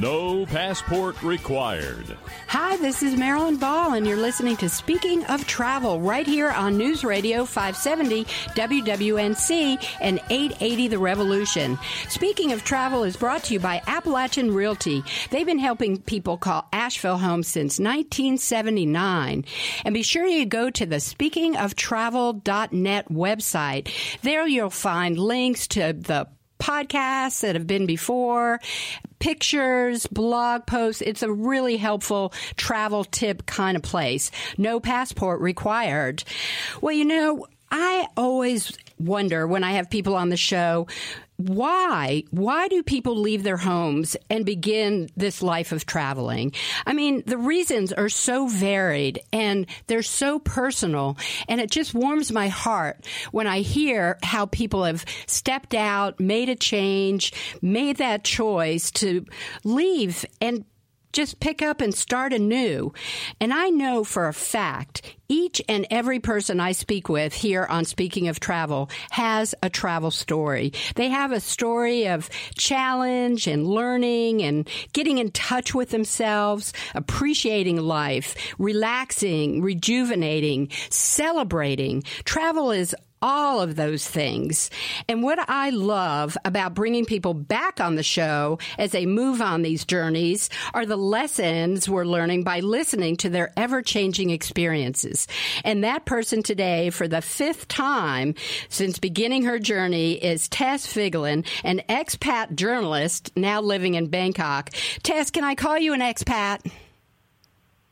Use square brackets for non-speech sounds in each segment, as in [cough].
No passport required. Hi, this is Marilyn Ball, and you're listening to Speaking of Travel right here on News Radio 570 WWNC and 880 The Revolution. Speaking of Travel is brought to you by Appalachian Realty. They've been helping people call Asheville home since 1979. And be sure you go to the speakingoftravel.net website. There you'll find links to the podcasts that have been before, pictures, blog posts. It's a really helpful travel tip kind of place. No passport required. Well, you know, I always wonder when I have people on the show, why? Why do people leave their homes and begin this life of traveling? I mean, the reasons are so varied and they're so personal. And it just warms my heart when I hear how people have stepped out, made a change, made that choice to leave and just pick up and start anew. And I know for a fact each and every person I speak with here on Speaking of Travel has a travel story. They have a story of challenge and learning and getting in touch with themselves, appreciating life, relaxing, rejuvenating, celebrating. Travel is all of those things. And what I love about bringing people back on the show as they move on these journeys are the lessons we're learning by listening to their ever changing experiences. And that person today, for the fifth time since beginning her journey, is Tess Vigeland, an expat journalist now living in Bangkok. Tess, can I call you an expat?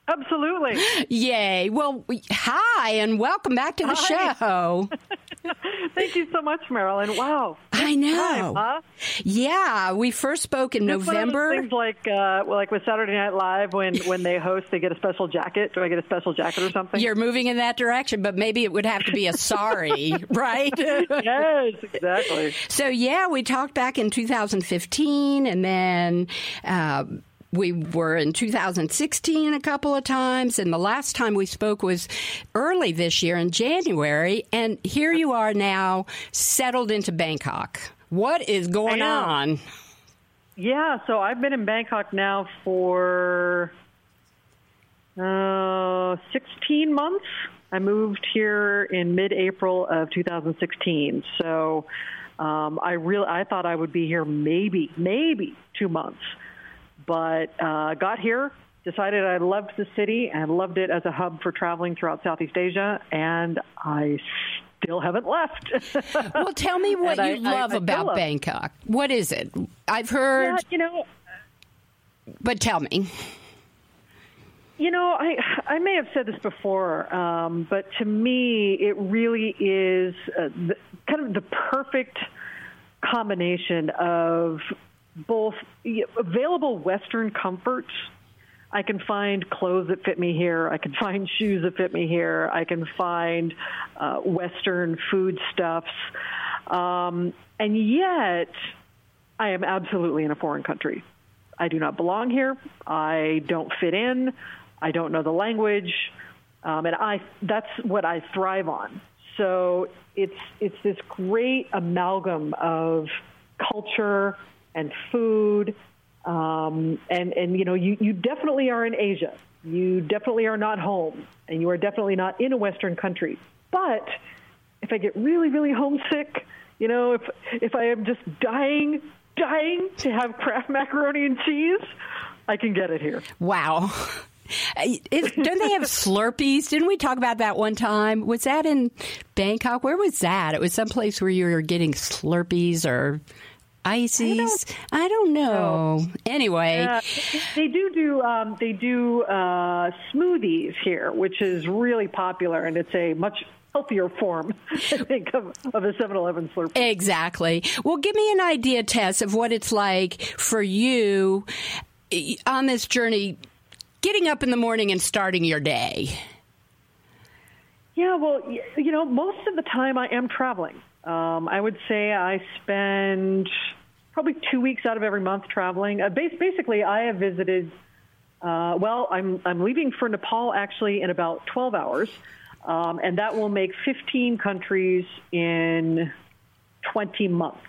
Absolutely. Yay. Well, hi, and welcome back to the Hi. show. [laughs] Thank you so much, Marilyn. Wow. I know. Time, huh? Yeah, we first spoke in It's one of those November. things like uh, well, like with Saturday Night Live when when they host, they get a special jacket. Do I get a special jacket or something? You're moving in that direction, but maybe it would have to be a sorry, [laughs] right? yes, exactly. so, yeah, we talked back in 2015, and then. Uh, we were in 2016 a couple of times, and the last time we spoke was early this year in January. And here you are now, settled into Bangkok. What is going on? Yeah, so I've been in Bangkok now for uh, 16 months. I moved here in mid-April of 2016. So um, I real I thought I would be here maybe maybe two months, but uh, got here. Decided I loved the city and loved it as a hub for traveling throughout Southeast Asia, and I still haven't left. [laughs] Well, tell me [laughs] what And you I- I- love I about love- Bangkok. What is it? I've heard, yeah, you know, but tell me. You know, I I may have said this before, um, but to me, it really is uh, the, kind of the perfect combination of both available Western comforts. I can find clothes that fit me here. I can find [laughs] shoes that fit me here. I can find uh, Western foodstuffs. um, and yet I am absolutely in a foreign country. I do not belong here. I don't fit in. I don't know the language, um, and I that's what I thrive on. So it's it's this great amalgam of culture and food, um, and and you know you you definitely are in Asia. You definitely are not home, and you are definitely not in a Western country. But if I get really really homesick, you know, if if I am just dying dying to have Kraft macaroni and cheese, I can get it here. Wow. [laughs] Is, don't they have Slurpees? Didn't we talk about that one time? Was that in Bangkok? Where was that? It was someplace where you were getting Slurpees or ices. I don't, know. Anyway, Uh, they do do um, they do uh, smoothies here, which is really popular, and it's a much healthier form, [laughs] I think, of, of a 7-Eleven Slurpee. exactly. Well, give me an idea, Tess, of what it's like for you eh, on this journey, getting up in the morning and starting your day. Yeah, well, you know, most of the time I am traveling. Um, I would say I spend probably two weeks out of every month traveling. Uh, bas- basically, I have visited Uh, well, I'm I'm leaving for Nepal actually in about 12 hours, um, and that will make 15 countries in 20 months.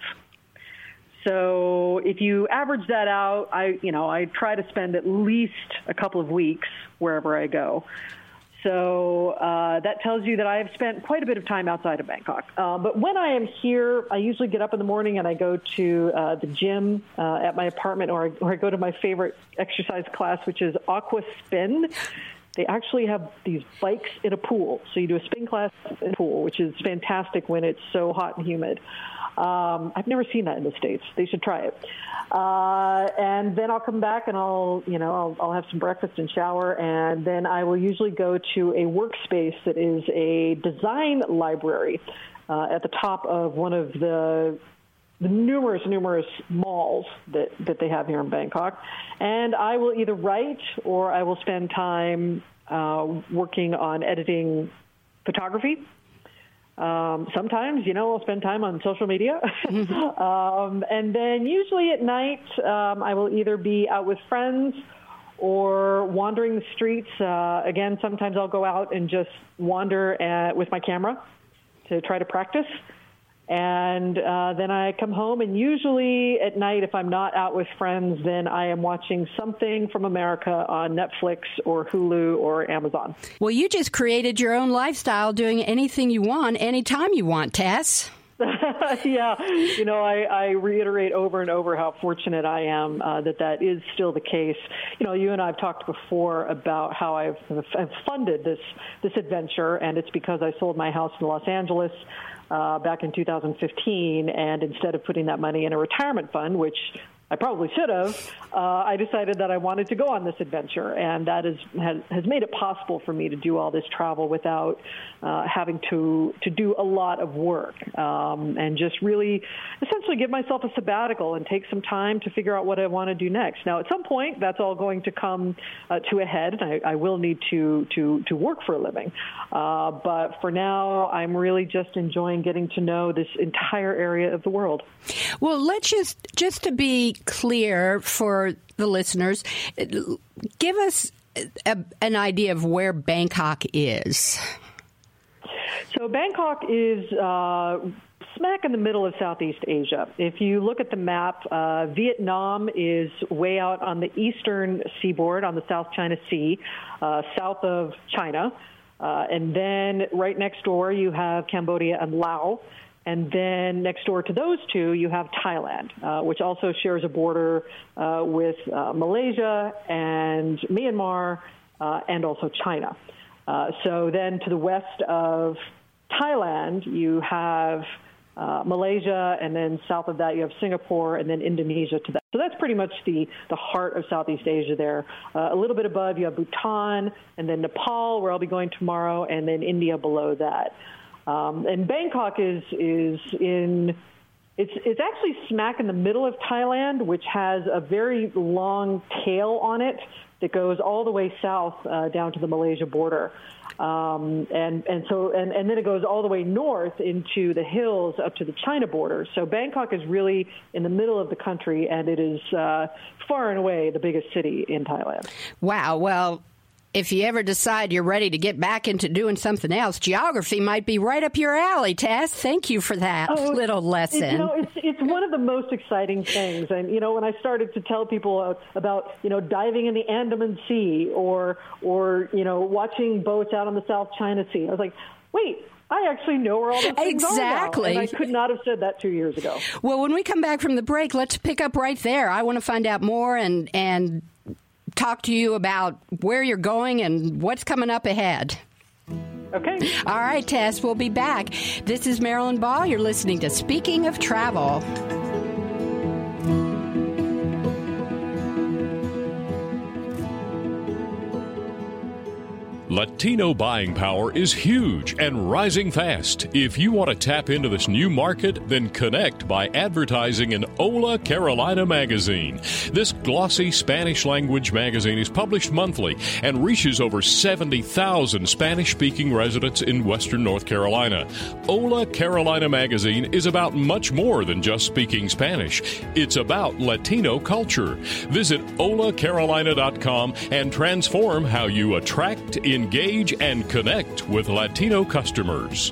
So if you average that out, I you know I try to spend at least a couple of weeks wherever I go. So uh, that tells you that I have spent quite a bit of time outside of Bangkok. Uh, but when I am here, I usually get up in the morning and I go to uh, the gym uh, at my apartment, or I, or I go to my favorite exercise class, which is Aqua Spin. They actually have these bikes in a pool. So you do a spin class in a pool, which is fantastic when it's so hot and humid. Um, I've never seen that in the states. They should try it. Uh, and then I'll come back and I'll, you know, I'll, I'll have some breakfast and shower, and then I will usually go to a workspace that is a design library uh, at the top of one of the the numerous, numerous malls that, that they have here in Bangkok. And I will either write or I will spend time uh, working on editing photography um, sometimes, you know, I'll spend time on social media. [laughs] um, and then usually at night, um, I will either be out with friends or wandering the streets. Uh, again, sometimes I'll go out and just wander at, uh, with my camera to try to practice. And uh, then I come home, and usually at night, if I'm not out with friends, then I am watching something from America on Netflix or Hulu or Amazon. Well, you just created your own lifestyle doing anything you want, anytime you want, Tess. [laughs] yeah, you know, I, I reiterate over and over how fortunate I am uh, that that is still the case. You know, you and I have talked before about how I've, I've funded this this adventure, and it's because I sold my house in Los Angeles uh, back in 2015, and instead of putting that money in a retirement fund, which I probably should have, uh, I decided that I wanted to go on this adventure, and that is, has, has made it possible for me to do all this travel without uh, having to to do a lot of work, um, and just really essentially give myself a sabbatical and take some time to figure out what I want to do next. Now, at some point, that's all going to come uh, to a head, and I, I, will need to to to work for a living. Uh, but for now, I'm really just enjoying getting to know this entire area of the world. Well, let's just just to be clear for the listeners, give us a, an idea of where Bangkok is. So Bangkok is uh, smack in the middle of Southeast Asia. If you look at the map, uh, Vietnam is way out on the eastern seaboard on the South China Sea, uh, south of China. Uh, and then right next door, you have Cambodia and Laos. And then next door to those two, you have Thailand, uh, which also shares a border uh, with uh, Malaysia and Myanmar uh, and also China. Uh, so then to the west of Thailand, you have uh, Malaysia, and then south of that you have Singapore, and then Indonesia to that. So that's pretty much the, the heart of Southeast Asia there. A little bit above you have Bhutan, and then Nepal, where I'll be going tomorrow, and then India below that. Um, and Bangkok is is in it's it's actually smack in the middle of Thailand, which has a very long tail on it that goes all the way south uh, down to the Malaysia border. Um, and and so and, and then it goes all the way north into the hills up to the China border. So Bangkok is really in the middle of the country, and it is uh, far and away the biggest city in Thailand. Wow. Well, if you ever decide you're ready to get back into doing something else, geography might be right up your alley, Tess. Thank you for that oh, little lesson. It, you know, it's, it's one of the most exciting things. And, you know, when I started to tell people uh, about, you know, diving in the Andaman Sea or, or, you know, watching boats out on the South China Sea, I was like, wait, I actually know where all those things exactly. are now, and I could not have said that two years ago. Well, when we come back from the break, let's pick up right there. I want to find out more and and talk to you about where you're going and what's coming up ahead. Okay. All right, Tess, we'll be back. This is Marilyn Ball. You're listening to Speaking of Travel. Latino buying power is huge and rising fast. If you want to tap into this new market, then connect by advertising in Hola Carolina magazine. This glossy Spanish language magazine is published monthly and reaches over 70,000 Spanish speaking residents in Western North Carolina. Hola Carolina magazine is about much more than just speaking Spanish, it's about Latino culture. Visit holacarolina.com and transform how you attract, engage, and connect with Latino customers.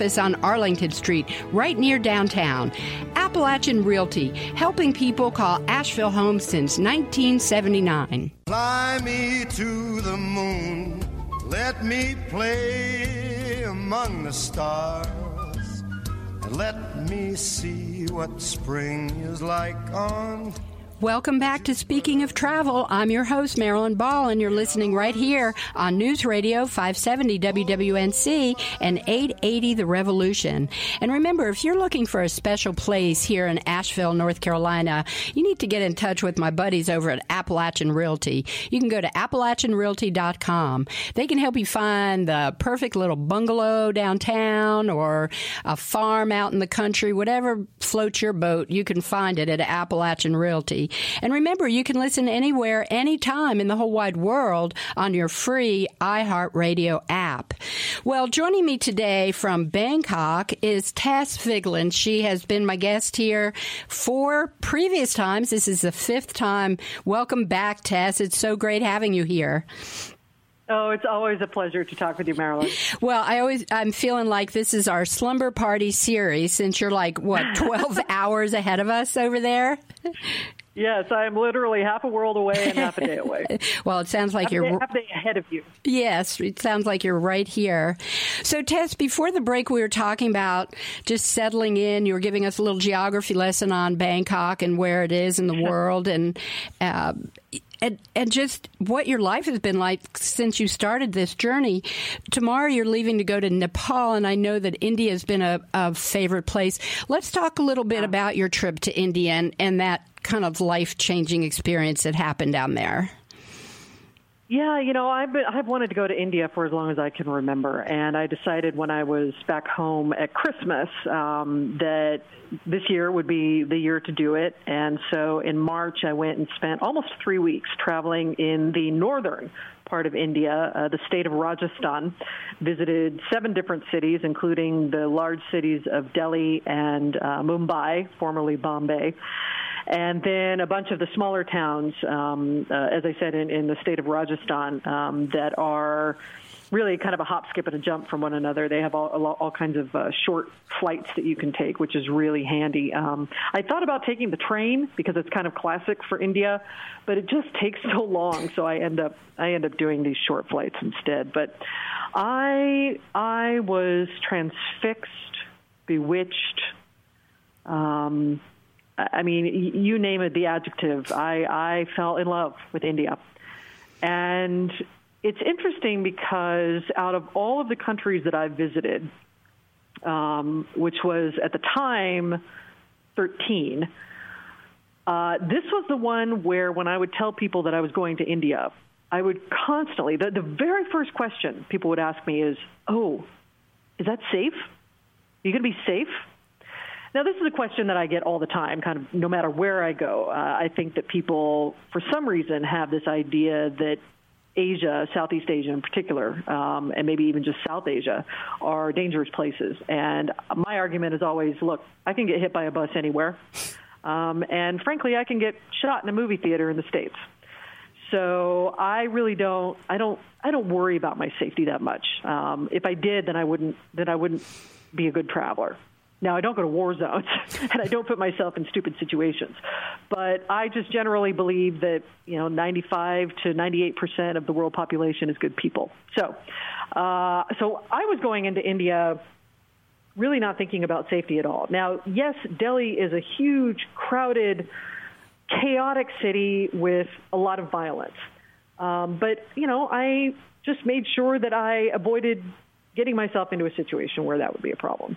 office on Arlington Street, right near downtown. Appalachian Realty, helping people call Asheville home since 1979. Fly me to the moon, let me play among the stars, let me see what spring is like on Welcome back to Speaking of Travel. I'm your host, Marilyn Ball, and you're listening right here on News Radio 570 WWNC and 880 The Revolution. And remember, if you're looking for a special place here in Asheville, North Carolina, you need to get in touch with my buddies over at Appalachian Realty. You can go to AppalachianRealty.com. They can help you find the perfect little bungalow downtown or a farm out in the country, whatever floats your boat, you can find it at Appalachian Realty. And remember, you can listen anywhere, anytime in the whole wide world on your free iHeartRadio app. Well, joining me today from Bangkok is Tess Vigeland. She has been my guest here four previous times. This is the fifth time. Welcome back, Tess. It's so great having you here. Oh, it's always a pleasure to talk with you, Marilyn. Well, I always I'm feeling like this is our slumber party series since you're like what [laughs] 12 hours ahead of us over there. Yes, I am literally half a world away and half a day [laughs] away. well, it sounds like half you're day, half day ahead of you. Yes, it sounds like you're right here. So, Tess, before the break, we were talking about just settling in. You were giving us a little geography lesson on Bangkok and where it is in the [laughs] world, and uh, and, and just what your life has been like since you started this journey. Tomorrow you're leaving to go to Nepal, and I know that India has been a, a favorite place. Let's talk a little bit about your trip to India and, and that kind of life changing experience that happened down there. Yeah, you know, I've been, I've wanted to go to India for as long as I can remember, and I decided when I was back home at Christmas um, that this year would be the year to do it. And so in March, I went and spent almost three weeks traveling in the northern part of India, uh, the state of Rajasthan. Visited seven different cities, including the large cities of Delhi and uh, Mumbai, formerly Bombay and then a bunch of the smaller towns, um, uh, as I said, in, in the state of Rajasthan, um, that are really kind of a hop, skip, and a jump from one another. They have all, all kinds of uh, short flights that you can take, which is really handy. Um, I thought about taking the train because it's kind of classic for India, but it just [laughs] takes so long. So I end up I end up doing these short flights instead. But I I was transfixed, bewitched. Um, I mean, you name it, the adjective. I, I fell in love with India. And it's interesting because out of all of the countries that I've visited, um, which was at the time 13, uh, this was the one where when I would tell people that I was going to India, I would constantly, the, the very first question people would ask me is, Oh, is that safe? Are you going to be safe? Now, this is a question that I get all the time, kind of no matter where I go. Uh, I think that people, for some reason, have this idea that Asia, Southeast Asia in particular, um, and maybe even just South Asia, are dangerous places. And my argument is always look, I can get hit by a bus anywhere. Um, and frankly, I can get shot in a movie theater in the States. So I really don't, I don't, I don't worry about my safety that much. Um, if I did, then I wouldn't, then I wouldn't be a good traveler. Now, I don't go to war zones [laughs] and I don't put myself in stupid situations, but I just generally believe that, you know, 95 to 98% of the world population is good people. So, uh, so I was going into India really not thinking about safety at all. Now, yes, Delhi is a huge, crowded, chaotic city with a lot of violence. Um, but, you know, I just made sure that I avoided getting myself into a situation where that would be a problem.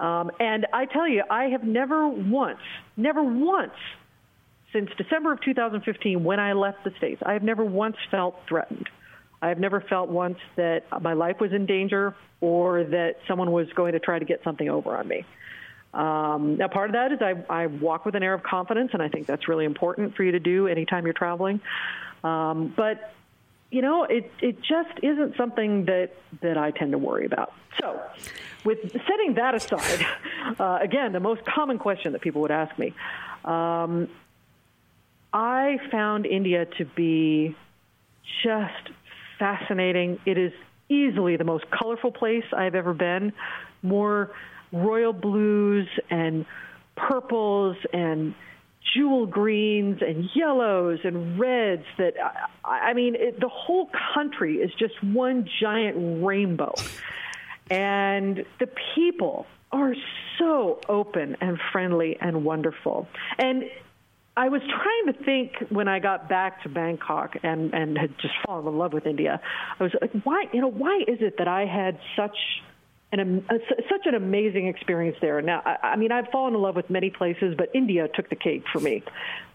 Um, and I tell you, I have never once, never once since December of 2015 when I left the States, I have never once felt threatened. I have never felt once that my life was in danger or that someone was going to try to get something over on me. Um, now, part of that is I, I walk with an air of confidence, and I think that's really important for you to do anytime you're traveling. Um, but you know, it it just isn't something that that I tend to worry about. So, with setting that aside, [laughs] uh, again, the most common question that people would ask me, um, I found India to be just fascinating. It is easily the most colorful place I've ever been. More royal blues and purples and jewel greens and yellows and reds that I mean it, the whole country is just one giant rainbow and the people are so open and friendly and wonderful and I was trying to think when I got back to Bangkok and and had just fallen in love with India. I was like, why you know why is it that I had such an, a, such an amazing experience there. Now, I, I, mean, I've fallen in love with many places, but India took the cake for me.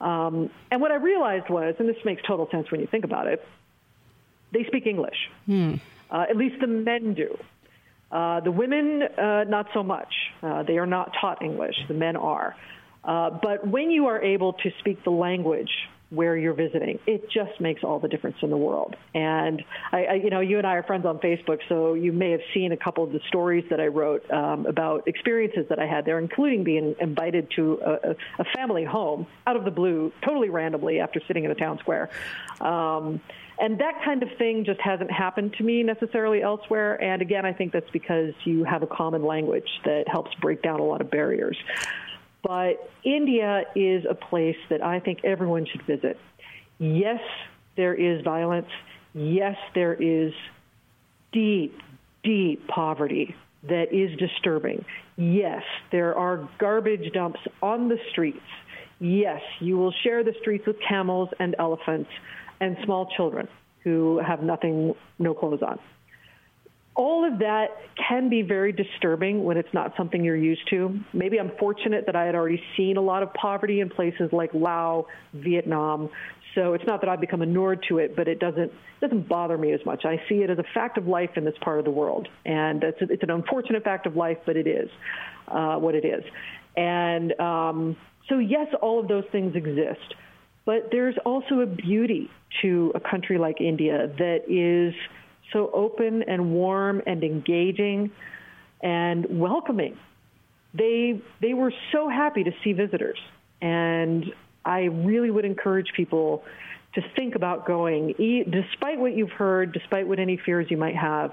Um, and what I realized was, and this makes total sense when you think about it, they speak English. Hmm. Uh, at least the men do. Uh, the women, uh, not so much. Uh, they are not taught English. The men are. Uh, but when you are able to speak the language where you're visiting. It just makes all the difference in the world. And I, I, you know, you and I are friends on Facebook, so you may have seen a couple of the stories that I wrote um, about experiences that I had there, including being invited to a, a, family home out of the blue, totally randomly after sitting in a town square. Um, and that kind of thing just hasn't happened to me necessarily elsewhere. And again, I think that's because you have a common language that helps break down a lot of barriers. But India is a place that I think everyone should visit. Yes, there is violence. Yes, there is deep, deep poverty that is disturbing. Yes, there are garbage dumps on the streets. Yes, you will share the streets with camels and elephants and small children who have nothing, no clothes on all of that can be very disturbing when it's not something you're used to. Maybe I'm fortunate that I had already seen a lot of poverty in places like Laos, Vietnam. So it's not that I've become inured to it, but it doesn't doesn't bother me as much. I see it as a fact of life in this part of the world, and it's, it's an unfortunate fact of life, but it is uh, what it is. And um, so, yes, all of those things exist, but there's also a beauty to a country like India that is so open and warm and engaging and welcoming. They they were so happy to see visitors, and I really would encourage people to think about going, despite what you've heard, despite what any fears you might have.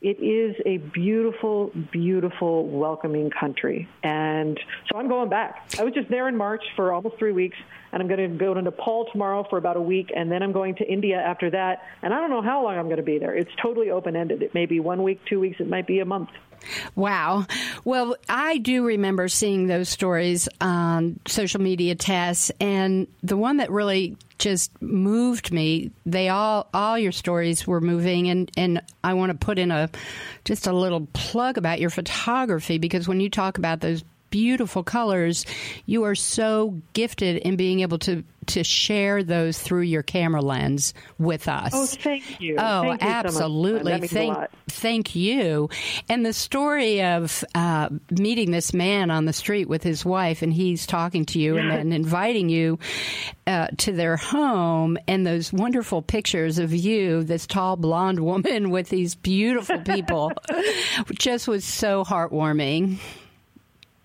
It is a beautiful, beautiful, welcoming country. And so I'm going back. I was just there in March for almost three weeks, and I'm going to go to Nepal tomorrow for about a week, and then I'm going to India after that. And I don't know how long I'm going to be there. It's totally open ended. It may be one week, two weeks, it might be a month. Wow. Well, I do remember seeing those stories on social media Tess, and the one that really just moved me. They all all your stories were moving, and and I want to put in a just a little plug about your photography because when you talk about those beautiful colors, you are so gifted in being able to to share those through your camera lens with us. Oh, thank you. Oh, thank absolutely. You so thank, thank you. And the story of uh, meeting this man on the street with his wife, and he's talking to you and then inviting you uh, to their home, and those wonderful pictures of you, this tall blonde [laughs] woman with these beautiful people, [laughs] just was so heartwarming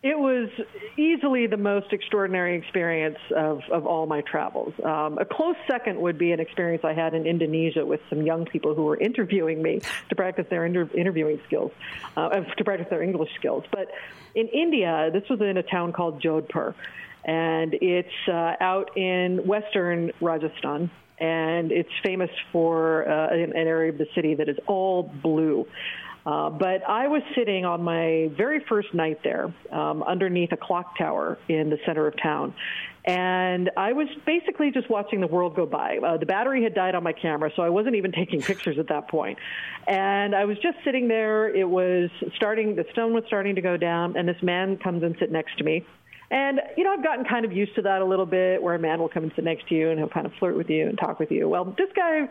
it was easily the most extraordinary experience of, of all my travels. Um, a close second would be an experience I had in Indonesia with some young people who were interviewing me to practice their inter- interviewing skills, uh, to practice their English skills. But in India, this was in a town called Jodhpur, and it's uh, out in western Rajasthan and it's famous for uh, an, an, area of the city that is all blue. Uh, but I was sitting on my very first night there um, underneath a clock tower in the center of town. And I was basically just watching the world go by. Uh, the battery had died on my camera, so I wasn't even [laughs] taking pictures at that point. And I was just sitting there. It was starting, the stone was starting to go down, and this man comes and sit next to me. And, you know, I've gotten kind of used to that a little bit where a man will come and sit next to you and he'll kind of flirt with you and talk with you. Well, this guy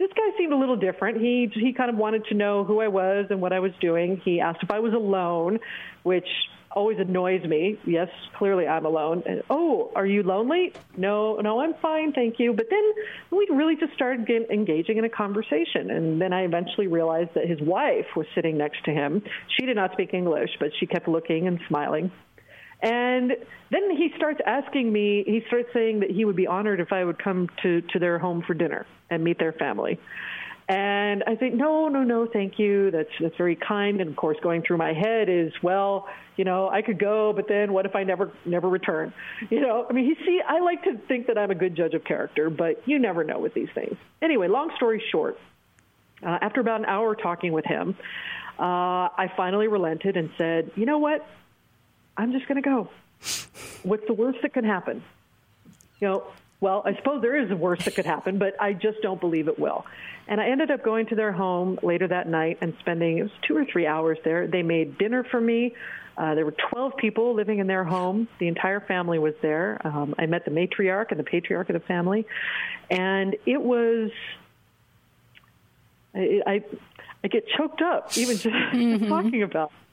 this guy seemed a little different. He he kind of wanted to know who I was and what I was doing. He asked if I was alone, which always annoys me. Yes, clearly I'm alone. And, oh, are you lonely? No, no, I'm fine, thank you. But then we really just started get, engaging in a conversation, and then I eventually realized that his wife was sitting next to him. She did not speak English, but she kept looking and smiling. And then he starts asking me, he starts saying that he would be honored if I would come to, to their home for dinner and meet their family. And I think, no, no, no, thank you. That's that's very kind. And of course, going through my head is, well, you know, I could go, but then what if I never never return? You know, I mean, you see, I like to think that I'm a good judge of character, but you never know with these things. Anyway, long story short, uh, after about an hour talking with him, uh, I finally relented and said, you know what? I'm just going to go. What's the worst that could happen? You know, well, I suppose there is a worst that could happen, but I just don't believe it will. And I ended up going to their home later that night and spending it was two or three hours there. They made dinner for me. Uh, there were 12 people living in their home. The entire family was there. Um, I met the matriarch and the patriarch of the family, and it was. I I, I get choked up even just [laughs] talking about it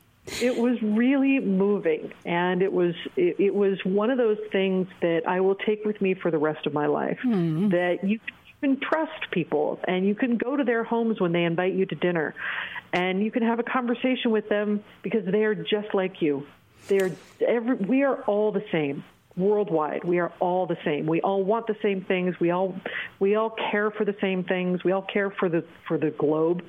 was really moving, and it was it, it, was one of those things that I will take with me for the rest of my life. Mm. That you can trust people, and you can go to their homes when they invite you to dinner, and you can have a conversation with them because they are just like you. They're every, we are all the same worldwide. We are all the same. We all want the same things. We all we all care for the same things. We all care for the for the globe.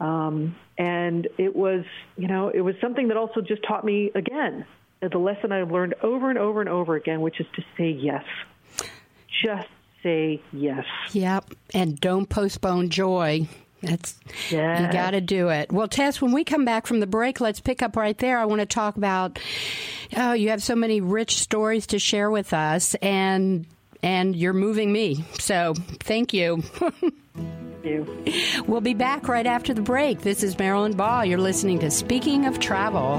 Um, and it was, you know, it was something that also just taught me again the lesson I've learned over and over and over again, which is to say yes. Just say yes. Yep. And don't postpone joy. That's yes. you got to do it. Well, Tess, when we come back from the break, let's pick up right there. I want to talk about. Oh, you have so many rich stories to share with us, and and you're moving me. So, thank you. you. [laughs] We'll be back right after the break. This is Marilyn Ball. You're listening to Speaking of Travel.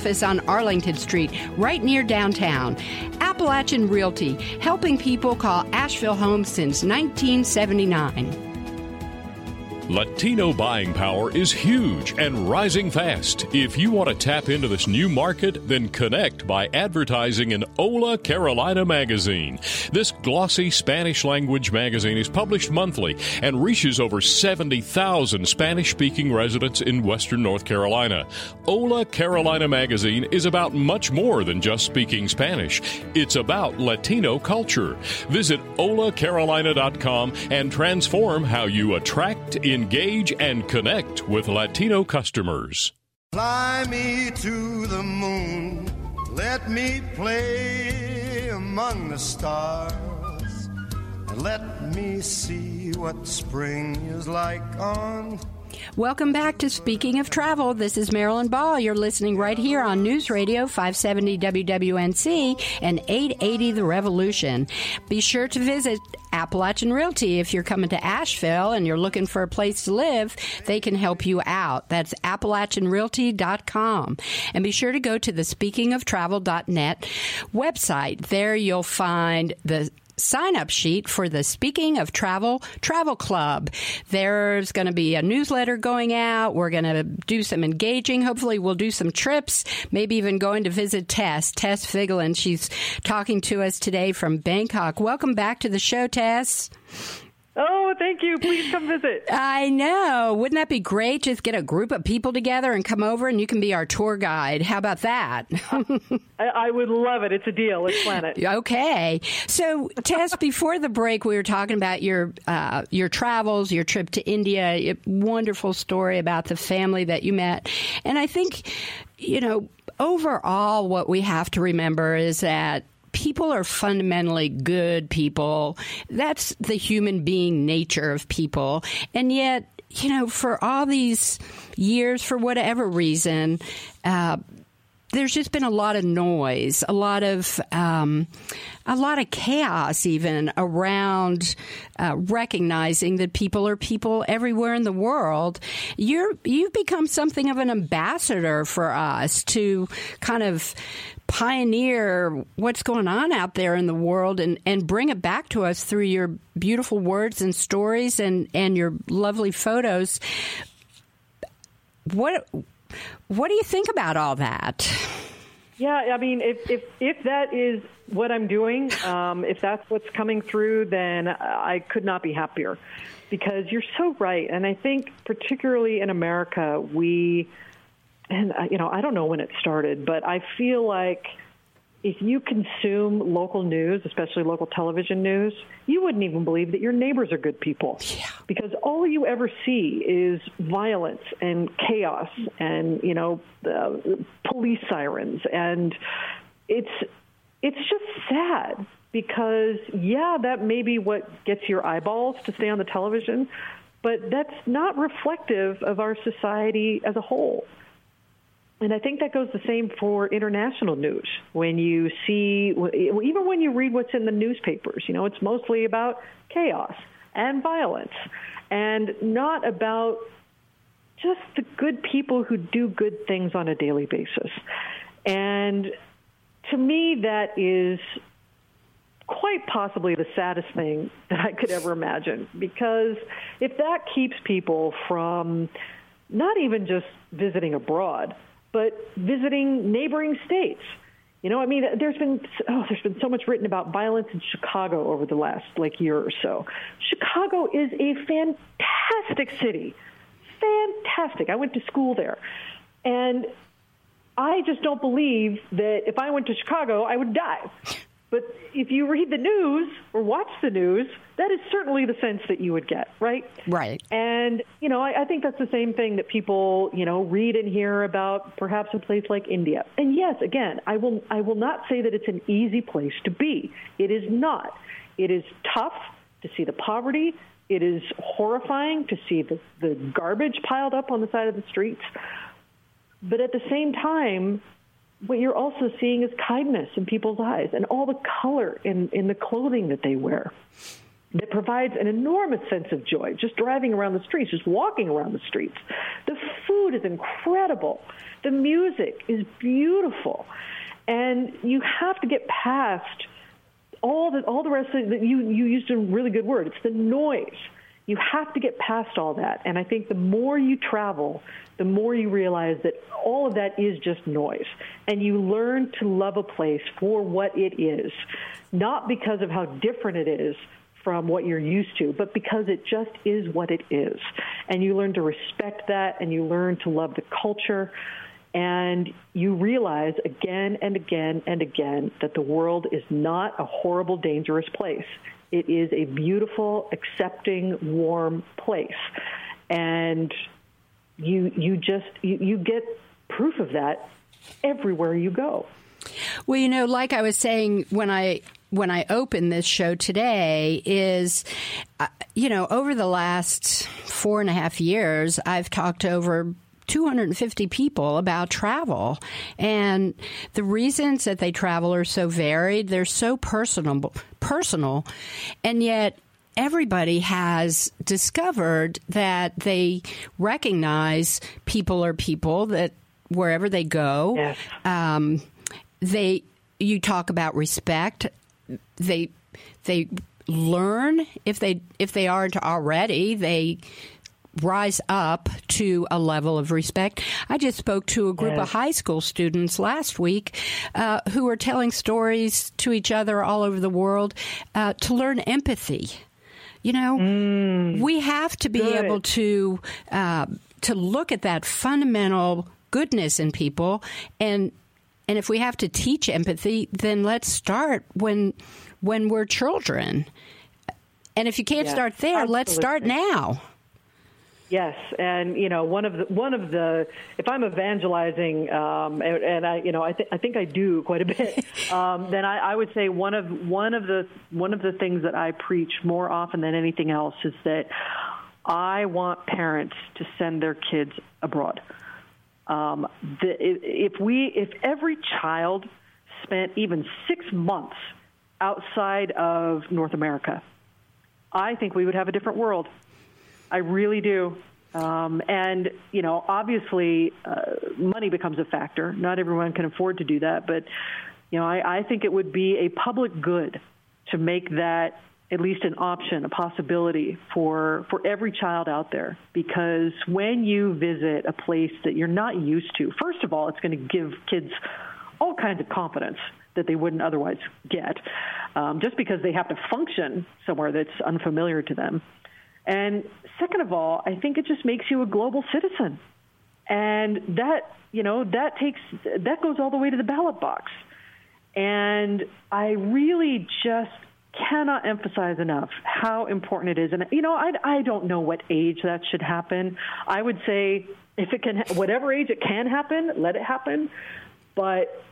office on Arlington Street, right near downtown. Appalachian Realty, helping people call Asheville home since 1979. Latino buying power is huge and rising fast. If you want to tap into this new market, then connect by advertising in Hola Carolina magazine. This glossy Spanish language magazine is published monthly and reaches over 70,000 Spanish speaking residents in Western North Carolina. Hola Carolina magazine is about much more than just speaking Spanish. It's about Latino culture. Visit holacarolina.com and transform how you attract, in engage and connect with Latino customers. Fly me to the moon, let me play among the stars, let me see what spring is like on Welcome back to Speaking of Travel. This is Marilyn Ball. You're listening right here on News Radio 570 WWNC and 880 The Revolution. Be sure to visit Appalachian Realty. If you're coming to Asheville and you're looking for a place to live, they can help you out. That's AppalachianRealty.com. And be sure to go to the speakingoftravel.net website. There you'll find the sign up sheet for the Speaking of Travel Travel Club. There's going to be a newsletter going out. We're going to do some engaging. Hopefully, we'll do some trips, maybe even going to visit Tess, Tess Vigeland. She's talking to us today from Bangkok. Welcome back to the show, Tess. Oh, thank you. Please come visit. I know. Wouldn't that be great? Just get a group of people together and come over, and you can be our tour guide. How about that? I, I, would love it. It's a deal. Let's plan it. [laughs] Okay. So, Tess, before the break, we were talking about your uh, your travels, your trip to India. A wonderful story about the family that you met, and I think, you know, overall, what we have to remember is that people are fundamentally good people. That's the human being nature of people. And yet, you know, for all these years, for whatever reason, uh, there's just been a lot of noise, a lot of um, a lot of chaos, even around uh, recognizing that people are people everywhere in the world. You're you've become something of an ambassador for us to kind of pioneer what's going on out there in the world and, and bring it back to us through your beautiful words and stories and, and your lovely photos. What what do you think about all that? Yeah, I mean, if if if that is what I'm doing, um, if that's what's coming through, then I could not be happier, because you're so right, and I think particularly in America, we and uh, you know, I don't know when it started, but I feel like if you consume local news, especially local television news, you wouldn't even believe that your neighbors are good people. Yeah. Because all you ever see is violence and chaos and, you know, uh, police sirens and it's it's just sad because yeah, that may be what gets your eyeballs to stay on the television, but that's not reflective of our society as a whole. And I think that goes the same for international news. When you see, even when you read what's in the newspapers, you know, it's mostly about chaos and violence and not about just the good people who do good things on a daily basis. And to me, that is quite possibly the saddest thing that I could ever imagine because if that keeps people from not even just visiting abroad, but visiting neighboring states. You know, I mean, there's been oh, there's been so much written about violence in Chicago over the last like year or so. Chicago is a fantastic city, fantastic. I went to school there, and I just don't believe that if I went to Chicago, I would die. But if you read the news or watch the news, that is certainly the sense that you would get, right? Right. And, you know, I, I think that's the same thing that people, you know, read and hear about perhaps a place like India. And yes, again, I will, I will not say that it's an easy place to be. It is not. It is tough to see the poverty. It is horrifying to see the, the garbage piled up on the side of the streets. But at the same time, what you're also seeing is kindness in people's eyes and all the color in, in the clothing that they wear that provides an enormous sense of joy just driving around the streets, just walking around the streets. The food is incredible. The music is beautiful. And you have to get past all the all the rest of it. You you used a really good word. It's the noise. You have to get past all that. And I think the more you travel, the more you realize that all of that is just noise. And you learn to love a place for what it is, not because of how different it is from what you're used to, but because it just is what it is. And you learn to respect that and you learn to love the culture. And you realize again and again and again that the world is not a horrible, dangerous place. It is a beautiful, accepting, warm place. And you you just you, you get proof of that everywhere you go. Well, you know, like I was saying when I when I opened this show today is, uh, you know, over the last four and a half years, I've talked over 250 people about travel. And the reasons that they travel are so varied. They're so personal, personal. And yet everybody has discovered that they recognize people are people that wherever they go, yes. um, they, you talk about respect. They, they learn if they, if they aren't already, they, rise up to a level of respect. I just spoke to a group yes. of high school students last week uh, who are telling stories to each other all over the world uh, to learn empathy. You know, mm, we have to be good. able to uh, to look at that fundamental goodness in people and and if we have to teach empathy, then let's start when when we're children. And if you can't yes, start there, absolutely. let's start now. Yes, and you know one of the one of the if I'm evangelizing um, and, and, I you know I, th- I think I do quite a bit, [laughs] um, then I, I would say one of one of the one of the things that I preach more often than anything else is that I want parents to send their kids abroad. Um, the, if we if every child spent even six months outside of North America, I think we would have a different world. I really do. Um, and you know, obviously, uh, money becomes a factor. Not everyone can afford to do that, but you know, I, I think it would be a public good to make that at least an option, a possibility for for every child out there. Because when you visit a place that you're not used to, first of all, it's going to give kids all kinds of confidence that they wouldn't otherwise get, um, just because they have to function somewhere that's unfamiliar to them. And second of all, I think it just makes you a global citizen. And that, you know, that takes that goes all the way to the ballot box. And I really just cannot emphasize enough how important it is. And you know, I I don't know what age that should happen. I would say if it can whatever age it can happen, let it happen. But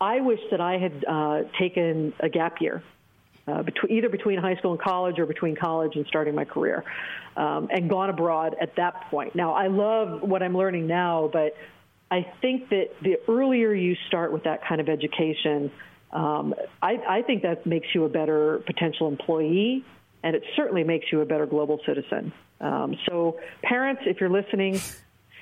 I wish that I had uh, taken a gap year uh, between, either between high school and college or between college and starting my career, um, and gone abroad at that point. Now, I love what I'm learning now, but I think that the earlier you start with that kind of education, um, I, I think that makes you a better potential employee, and it certainly makes you a better global citizen. Um, so, parents, if you're listening,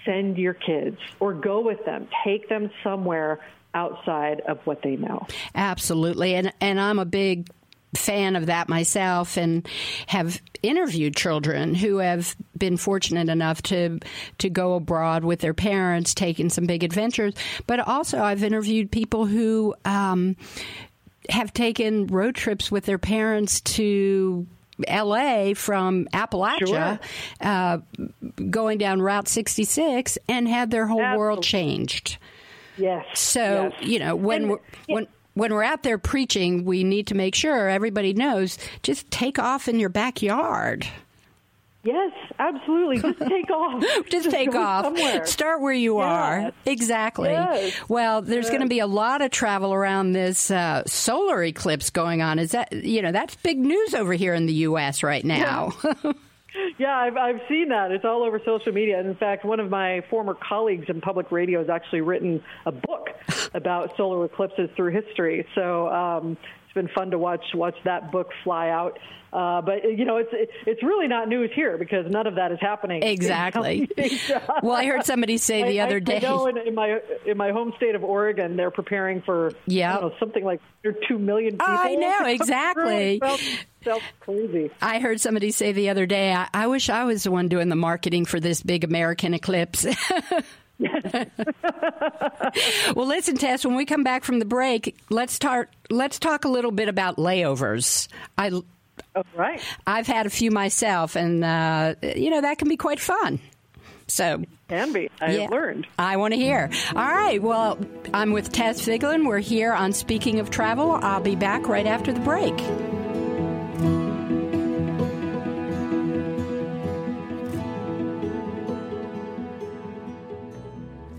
send your kids or go with them, take them somewhere outside of what they know. Absolutely. And and I'm a big fan of that myself and have interviewed children who have been fortunate enough to to go abroad with their parents, taking some big adventures. But also, I've interviewed people who um, have taken road trips with their parents to LA from Appalachia, Sure. uh, going down Route 66, and had their whole world changed. Yes. So yes. you know when And- when when we're out there preaching, we need to make sure everybody knows. Just take off in your backyard. Yes, absolutely. Just [laughs] take off. Just take off. somewhere. Start where you are. Exactly. Yes. Well, there's Yes. going to be a lot of travel around this uh, solar eclipse going on. Is that you know that's big news over here in the U.S. right now. Yeah, [laughs] I've, I've seen that. It's all over social media. And in fact, one of my former colleagues in public radio has actually written a book [laughs] about solar eclipses through history. So um, it's been fun to watch watch that book fly out. Uh, but you know, it's it's really not news here because none of that is happening. Exactly. [laughs] [laughs] well, I heard somebody say the I- other I, day. I know in, in my in my home state of Oregon, they're preparing for Yeah. Know, something like two million people. I know, [laughs] exactly. It sounds, sounds crazy. I heard somebody say the other day, I, I wish I was the one doing the marketing for this big American eclipse. [laughs] well, listen, Tess. When we come back from the break, let's talk. Let's talk a little bit about layovers. I, All right. I've had a few myself, and uh, you know that can be quite fun. So Can be. I yeah, have learned. I want to hear. All right. Well, I'm with Tess Vigeland. We're here on Speaking of Travel. I'll be back right after the break.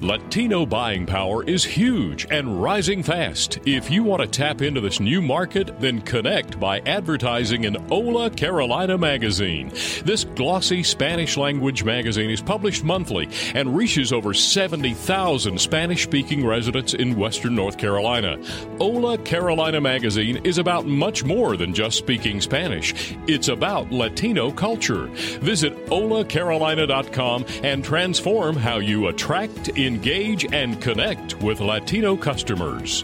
Latino buying power is huge and rising fast. If you want to tap into this new market, then connect by advertising in Hola Carolina magazine. This glossy Spanish language magazine is published monthly and reaches over 70,000 Spanish speaking residents in Western North Carolina. Hola Carolina magazine is about much more than just speaking Spanish, it's about Latino culture. Visit holacarolina.com and transform how you attract, engage, and connect with Latino customers.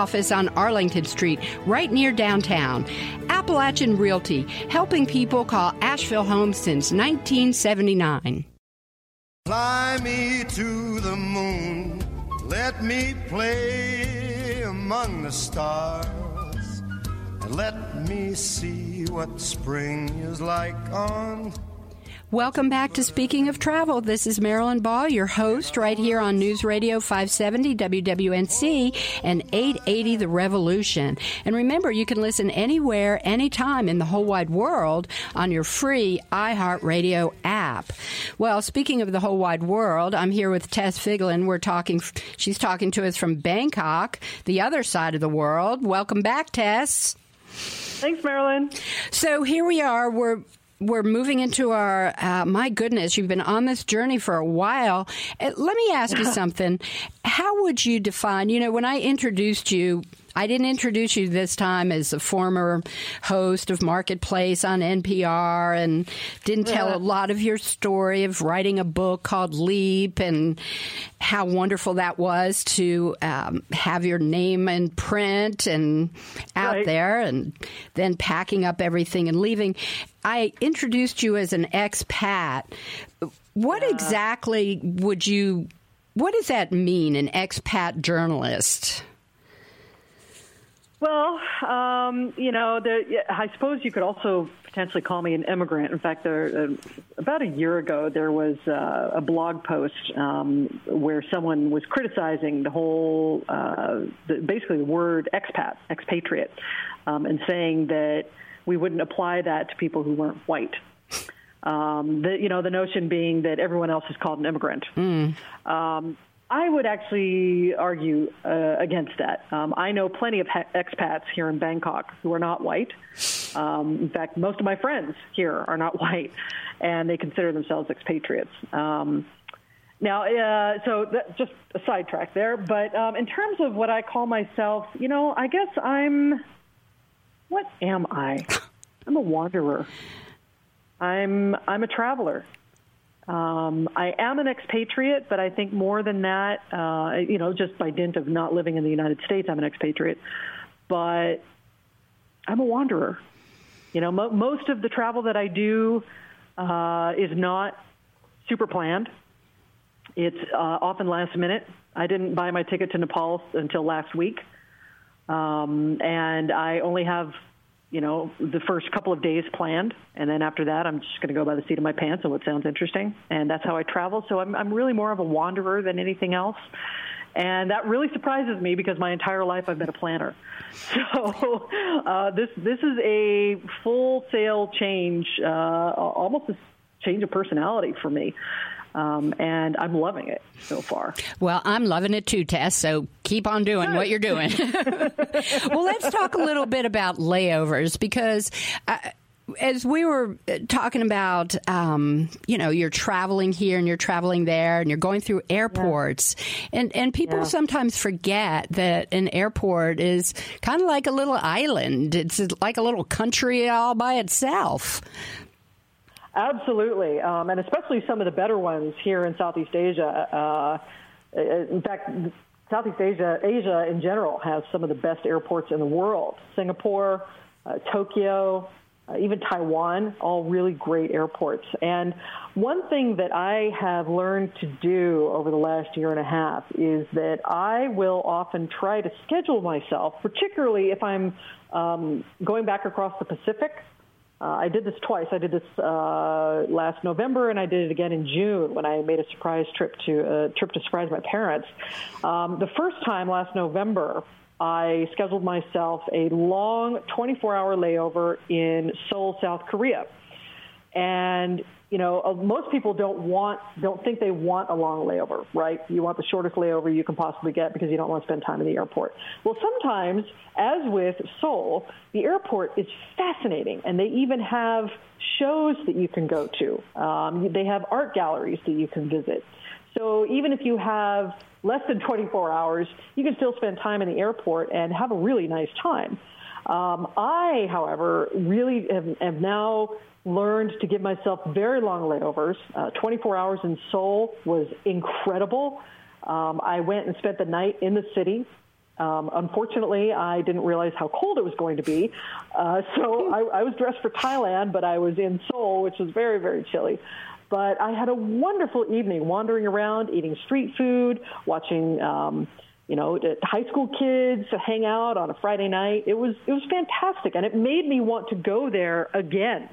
office on Arlington Street, right near downtown. Appalachian Realty, helping people call Asheville home since 1979. Fly me to the moon, let me play among the stars, let me see what spring is like on Welcome back to Speaking of Travel. This is Marilyn Ball, your host, right here on News Radio 570 WWNC and 880 The Revolution. And remember, you can listen anywhere, anytime in the whole wide world on your free iHeartRadio app. Well, speaking of the whole wide world, I'm here with Tess Vigeland. We're talking, she's talking to us from Bangkok, the other side of the world. Welcome back, Tess. Thanks, Marilyn. So here we are. We're we're moving into our uh, my goodness you've been on this journey for a while. Uh, let me ask you [laughs] something. How would you define you know when i introduced you I didn't introduce you this time as a former host of Marketplace on NPR and didn't tell a lot of your story of writing a book called Leap and how wonderful that was to um, have your name in print and out right. there and then packing up everything and leaving. I introduced you as an expat. What exactly would you, what does that mean, an expat journalist? Well, um, you know, the, I suppose you could also potentially call me an immigrant. In fact, there, uh, about a year ago, there was uh, a blog post um, where someone was criticizing the whole, uh, the, basically the word expat, expatriate, um, and saying that we wouldn't apply that to people who weren't white. Um, the, you know, the notion being that everyone else is called an immigrant. Um, I would actually argue uh, against that. Um, I know plenty of ha- expats here in Bangkok who are not white. Um, in fact, most of my friends here are not [laughs] white, and they consider themselves expatriates. Um, now, uh, so that, just a sidetrack there. But um, in terms of what I call myself, you know, I guess I'm. What am I? [laughs] I'm a wanderer. I'm I'm a traveler. Um, I am an expatriate, but I think more than that, uh, you know, just by dint of not living in the United States, I'm an expatriate. But I'm a wanderer. You know, mo- most of the travel that I do uh, is not super planned. It's uh, often last minute. I didn't buy my ticket to Nepal until last week, um, and I only have you know, the first couple of days planned, and then after that, I'm just going to go by the seat of my pants and what sounds interesting, and that's how I travel. So I'm, I'm really more of a wanderer than anything else, and that really surprises me because my entire life I've been a planner. [laughs] So uh, this this is a full sail change, uh, almost a change of personality for me. Um, and I'm loving it so far. Well, I'm loving it too, Tess. So keep on doing what you're doing. [laughs] well, let's talk a little bit about layovers because. Uh, as we were talking about, um, you know, you're traveling here and you're traveling there and you're going through airports, yeah. and and people yeah. sometimes forget that an airport is kind of like a little island. It's like a little country all by itself. Absolutely, um, and especially some of the better ones here in Southeast Asia. Uh, in fact, Southeast Asia, Asia in general, has some of the best airports in the world. Singapore, uh, Tokyo, uh, even Taiwan, all really great airports. And one thing that I have learned to do over the last year and a half is that I will often try to schedule myself, particularly if I'm um, going back across the Pacific. Uh, I did this twice. I did this uh, last November, and I did it again in June when I made a surprise trip to a uh, trip to surprise my parents. Um, the first time last November, I scheduled myself a long 24 hour layover in Seoul, South Korea. And, you know, uh, most people don't want, don't think they want a long layover, right? You want the shortest layover you can possibly get because you don't want to spend time in the airport. Well, sometimes, as with Seoul, the airport is fascinating and they even have shows that you can go to. Um, they have art galleries that you can visit. So even if you have less than 24 hours, you can still spend time in the airport and have a really nice time. Um, I, however, really have, have, now learned to give myself very long layovers. Uh, 24 hours in Seoul was incredible. Um, I went and spent the night in the city. Um, unfortunately, I didn't realize how cold it was going to be. Uh, so I, I was dressed for Thailand, but I was in Seoul, which was very, very chilly. But I had a wonderful evening wandering around, eating street food, watching, um, you know, high school kids hang out on a Friday night. It was it was fantastic, and it made me want to go there again.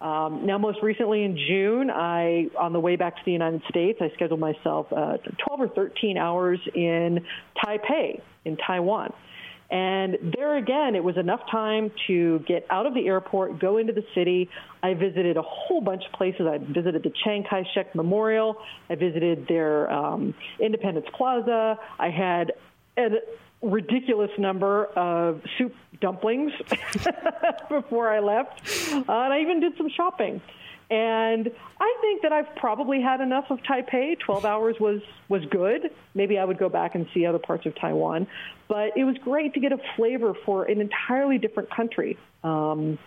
Um, now, most recently in June, I, on the way back to the United States, I scheduled myself uh, 12 or 13 hours in Taipei, in Taiwan. And there again, it was enough time to get out of the airport, go into the city. I visited a whole bunch of places. I visited the Chiang Kai shek Memorial. I visited their um, Independence Plaza. I had a ridiculous number of soup dumplings [laughs] before I left. Uh, and I even did some shopping. And I think that I've probably had enough of Taipei. 12 hours was, was good. Maybe I would go back and see other parts of Taiwan. But it was great to get a flavor for an entirely different country. Um,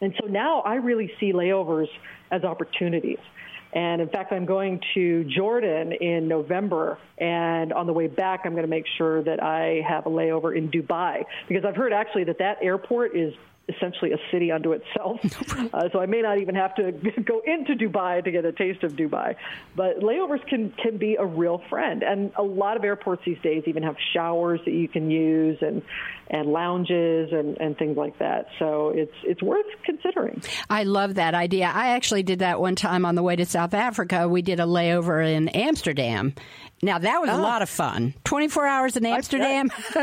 and so now I really see layovers as opportunities. And in fact, I'm going to Jordan in November. And on the way back, I'm going to make sure that I have a layover in Dubai because I've heard actually that that airport is essentially a city unto itself. [laughs] Uh, so I may not even have to [laughs] go into Dubai to get a taste of Dubai. But layovers can, can be a real friend. And a lot of airports these days even have showers that you can use and, and lounges and, and things like that. So it's, it's worth considering. I love that idea. I actually did that one time on the way to South Africa. We did a layover in Amsterdam now that was oh. a lot of fun. Twenty four hours in Amsterdam [laughs]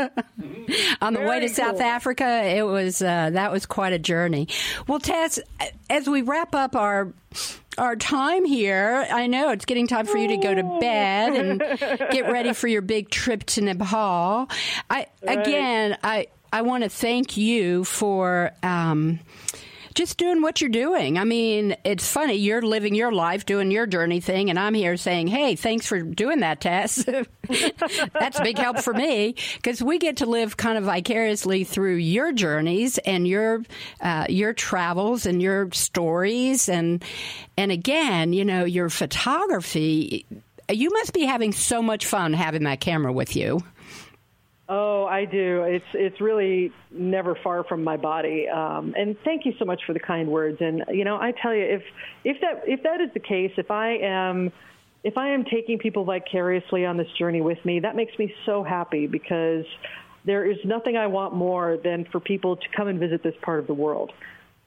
on the Very way to cool. South Africa. It was uh, that was quite a journey. Well, Tess, as we wrap up our our time here, I know it's getting time for you to go to bed and [laughs] get ready for your big trip to Nepal. I right. again, I I want to thank you for. Um, just doing what you're doing. I mean, it's funny. You're living your life, doing your journey thing, and I'm here saying, hey, thanks for doing that, Tess. [laughs] That's a big help for me because we get to live kind of vicariously through your journeys and your uh, your travels and your stories and and again, you know, your photography. You must be having so much fun having that camera with you. Oh, I do. It's it's really never far from my body. Um, and thank you so much for the kind words. And you know, I tell you, if if that if that is the case, if I am if I am taking people vicariously on this journey with me, that makes me so happy because there is nothing I want more than for people to come and visit this part of the world.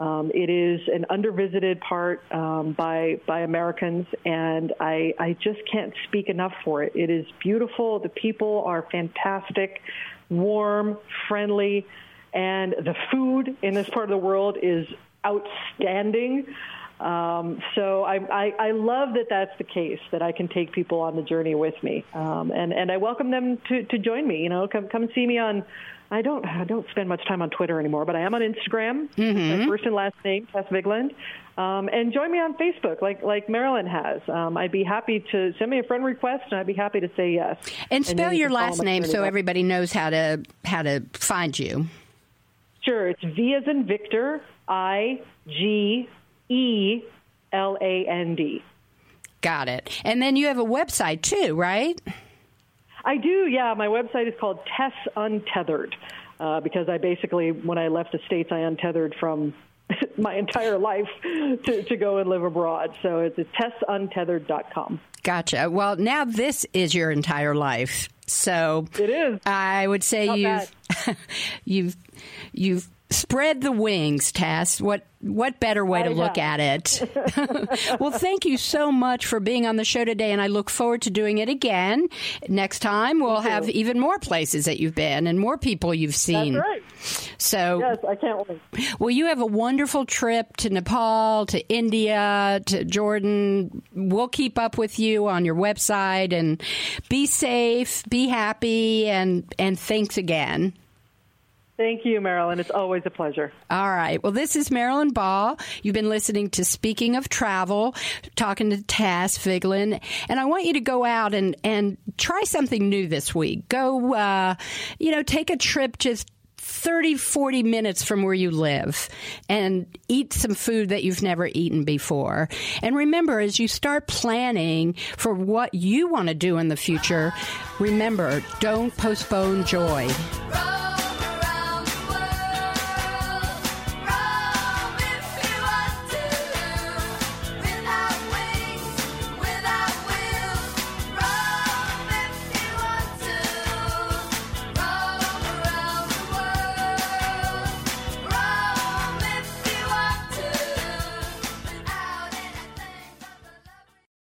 Um, it is an undervisited part um, by by Americans, and I I just can't speak enough for it. It is beautiful. The people are fantastic, warm, friendly, and the food in this part of the world is outstanding. Um, so I, I, I, love that that's the case, that I can take people on the journey with me. Um, and, and I welcome them to, to join me. You know, come, come see me on I don't I don't spend much time on Twitter anymore, but I am on Instagram. Mm-hmm. My first and last name, Tess Vigeland. Um, and join me on Facebook, like like Marilyn has. Um, I'd be happy to send me a friend request, and I'd be happy to say yes. And spell and your last name so everybody knows how to how to find you. Sure, it's V as in Victor, I G E L A N D. Got it. And then you have a website too, right? I do, yeah. My website is called Tess Untethered uh, because I basically, when I left the States, I untethered from [laughs] my entire life to, to go and live abroad. So it's tessuntethered.com. Gotcha. Well, now this is your entire life. So it is. I would say Not you've [laughs] you've you've spread the wings, Tess. What what better way to look at it? [laughs] well, thank you so much for being on the show today, and I look forward to doing it again. Next time, we'll have even more places that you've been and more people you've seen. That's right. So, yes, I can't wait. Well, you have a wonderful trip to Nepal, to India, to Jordan. We'll keep up with you on your website and be safe, be happy, and and thanks again. Thank you, Marilyn. It's always a pleasure. All right. Well, this is Marilyn Ball. You've been listening to Speaking of Travel, talking to Tess Vigeland, and I want you to go out and and try something new this week. Go, uh, you know, take a trip just 30, 40 minutes from where you live and eat some food that you've never eaten before. And remember, as you start planning for what you want to do in the future, remember, don't postpone joy.